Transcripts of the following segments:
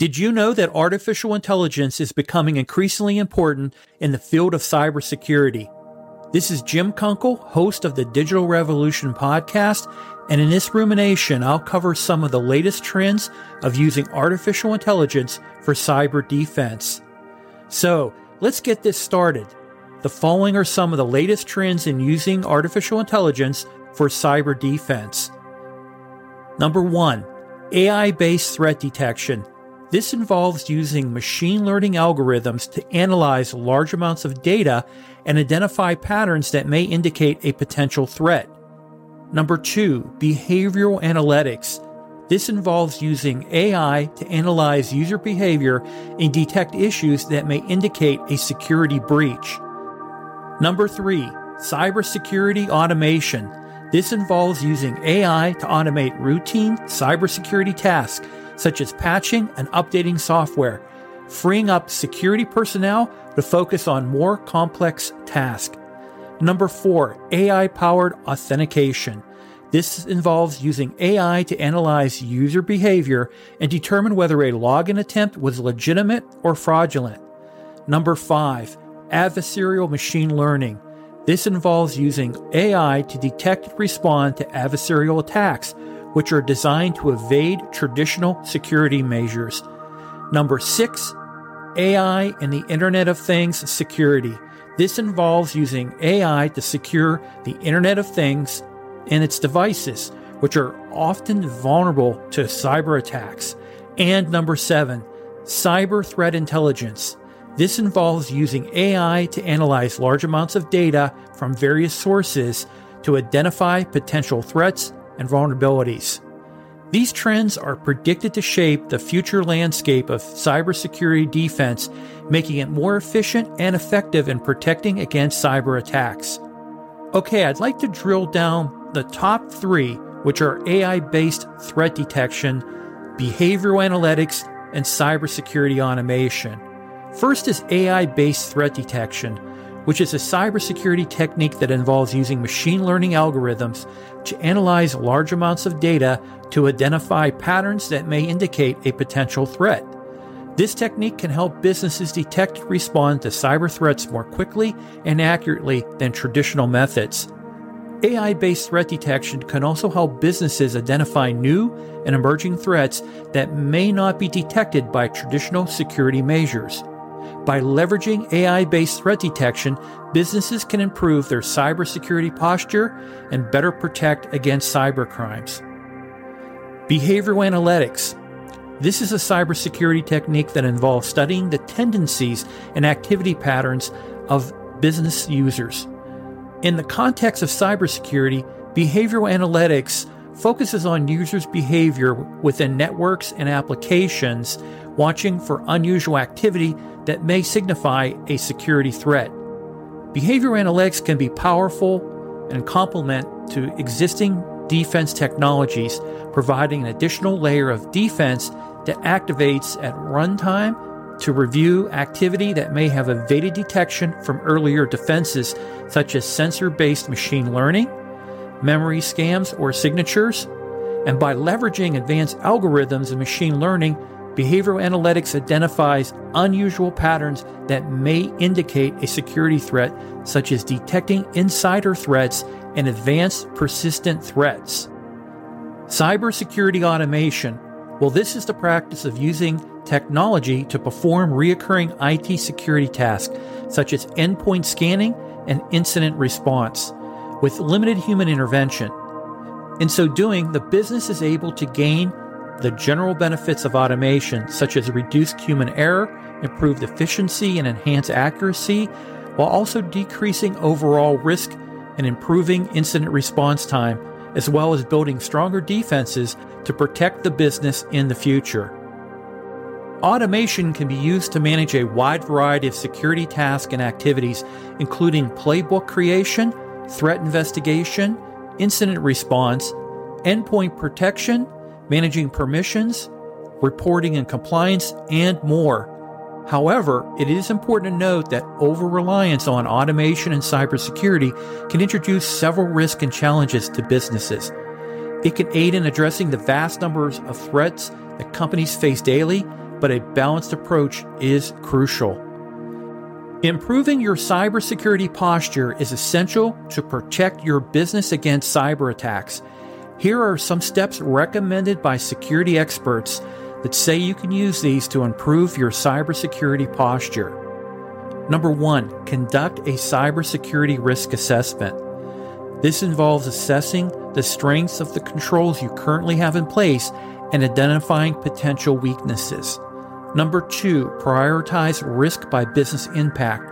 Did you know that artificial intelligence is becoming increasingly important in the field of cybersecurity? This is Jim Kunkle, host of the Digital Revolution podcast, and in this rumination, I'll cover some of the latest trends of using artificial intelligence for cyber defense. So, let's get this started. The following are some of the latest trends in using artificial intelligence for cyber defense. Number one, AI based threat detection. This involves using machine learning algorithms to analyze large amounts of data and identify patterns that may indicate a potential threat. Number two, behavioral analytics. This involves using AI to analyze user behavior and detect issues that may indicate a security breach. Number three, cybersecurity automation. This involves using AI to automate routine cybersecurity tasks such as patching and updating software, freeing up security personnel to focus on more complex tasks. Number four, AI powered authentication. This involves using AI to analyze user behavior and determine whether a login attempt was legitimate or fraudulent. Number five, adversarial machine learning. This involves using AI to detect and respond to adversarial attacks which are designed to evade traditional security measures. Number six, AI and the Internet of Things security. This involves using AI to secure the Internet of Things and its devices, which are often vulnerable to cyber attacks. And number seven, cyber threat intelligence. This involves using AI to analyze large amounts of data from various sources to identify potential threats and vulnerabilities. These trends are predicted to shape the future landscape of cybersecurity defense, making it more efficient and effective in protecting against cyber attacks. Okay, I'd like to drill down the top three, which are AI based threat detection, behavioral analytics, and cybersecurity automation. First is AI based threat detection which is a cybersecurity technique that involves using machine learning algorithms to analyze large amounts of data to identify patterns that may indicate a potential threat. This technique can help businesses detect and respond to cyber threats more quickly and accurately than traditional methods. AI based threat detection can also help businesses identify new and emerging threats that may not be detected by traditional security measures. By leveraging AI based threat detection, businesses can improve their cybersecurity posture and better protect against cyber crimes. Behavioral analytics. This is a cybersecurity technique that involves studying the tendencies and activity patterns of business users. In the context of cybersecurity, behavioral analytics focuses on users' behavior within networks and applications, watching for unusual activity that may signify a security threat. Behavior analytics can be powerful and complement to existing defense technologies, providing an additional layer of defense that activates at runtime to review activity that may have evaded detection from earlier defenses, such as sensor based machine learning, memory scams, or signatures. And by leveraging advanced algorithms and machine learning, Behavioral analytics identifies unusual patterns that may indicate a security threat, such as detecting insider threats and advanced persistent threats. Cybersecurity automation. Well, this is the practice of using technology to perform reoccurring IT security tasks, such as endpoint scanning and incident response, with limited human intervention. In so doing, the business is able to gain the general benefits of automation, such as reduced human error, improved efficiency, and enhanced accuracy, while also decreasing overall risk and improving incident response time, as well as building stronger defenses to protect the business in the future. Automation can be used to manage a wide variety of security tasks and activities, including playbook creation, threat investigation, incident response, endpoint protection, managing permissions, reporting and compliance, and more. However, it is important to note that over reliance on automation and cybersecurity can introduce several risks and challenges to businesses. It can aid in addressing the vast numbers of threats that companies face daily, but a balanced approach is crucial. Improving your cybersecurity posture is essential to protect your business against cyber attacks. Here are some steps recommended by security experts that say you can use these to improve your cybersecurity posture. Number one, conduct a cybersecurity risk assessment. This involves assessing the strengths of the controls you currently have in place and identifying potential weaknesses. Number two, prioritize risk by business impact.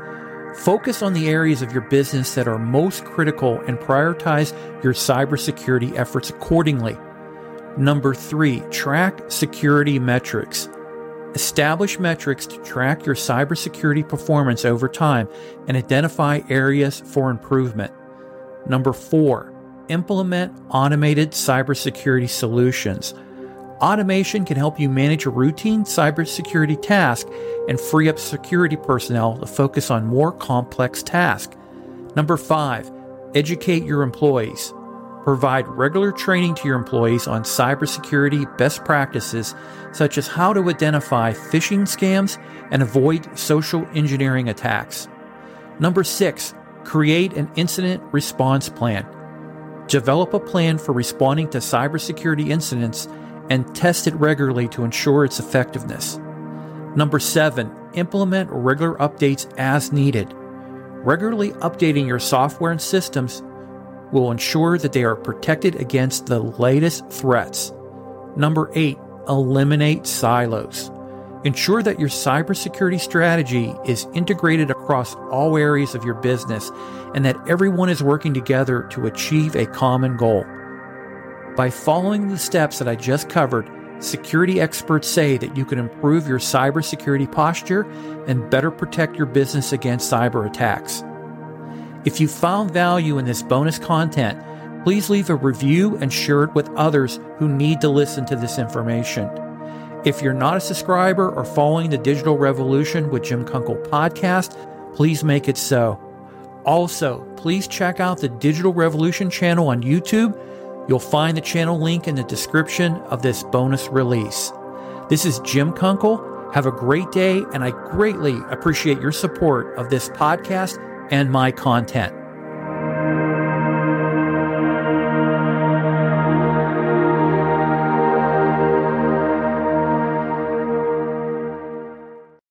Focus on the areas of your business that are most critical and prioritize your cybersecurity efforts accordingly. Number three, track security metrics. Establish metrics to track your cybersecurity performance over time and identify areas for improvement. Number four, implement automated cybersecurity solutions. Automation can help you manage a routine cybersecurity task and free up security personnel to focus on more complex tasks. Number five, educate your employees. Provide regular training to your employees on cybersecurity best practices, such as how to identify phishing scams and avoid social engineering attacks. Number six, create an incident response plan. Develop a plan for responding to cybersecurity incidents and test it regularly to ensure its effectiveness. Number seven, implement regular updates as needed. Regularly updating your software and systems will ensure that they are protected against the latest threats. Number eight, eliminate silos. Ensure that your cybersecurity strategy is integrated across all areas of your business and that everyone is working together to achieve a common goal. By following the steps that I just covered, security experts say that you can improve your cybersecurity posture and better protect your business against cyber attacks. If you found value in this bonus content, please leave a review and share it with others who need to listen to this information. If you're not a subscriber or following the Digital Revolution with Jim Kunkle podcast, please make it so. Also, please check out the Digital Revolution channel on YouTube You'll find the channel link in the description of this bonus release. This is Jim Kunkle. Have a great day, and I greatly appreciate your support of this podcast and my content.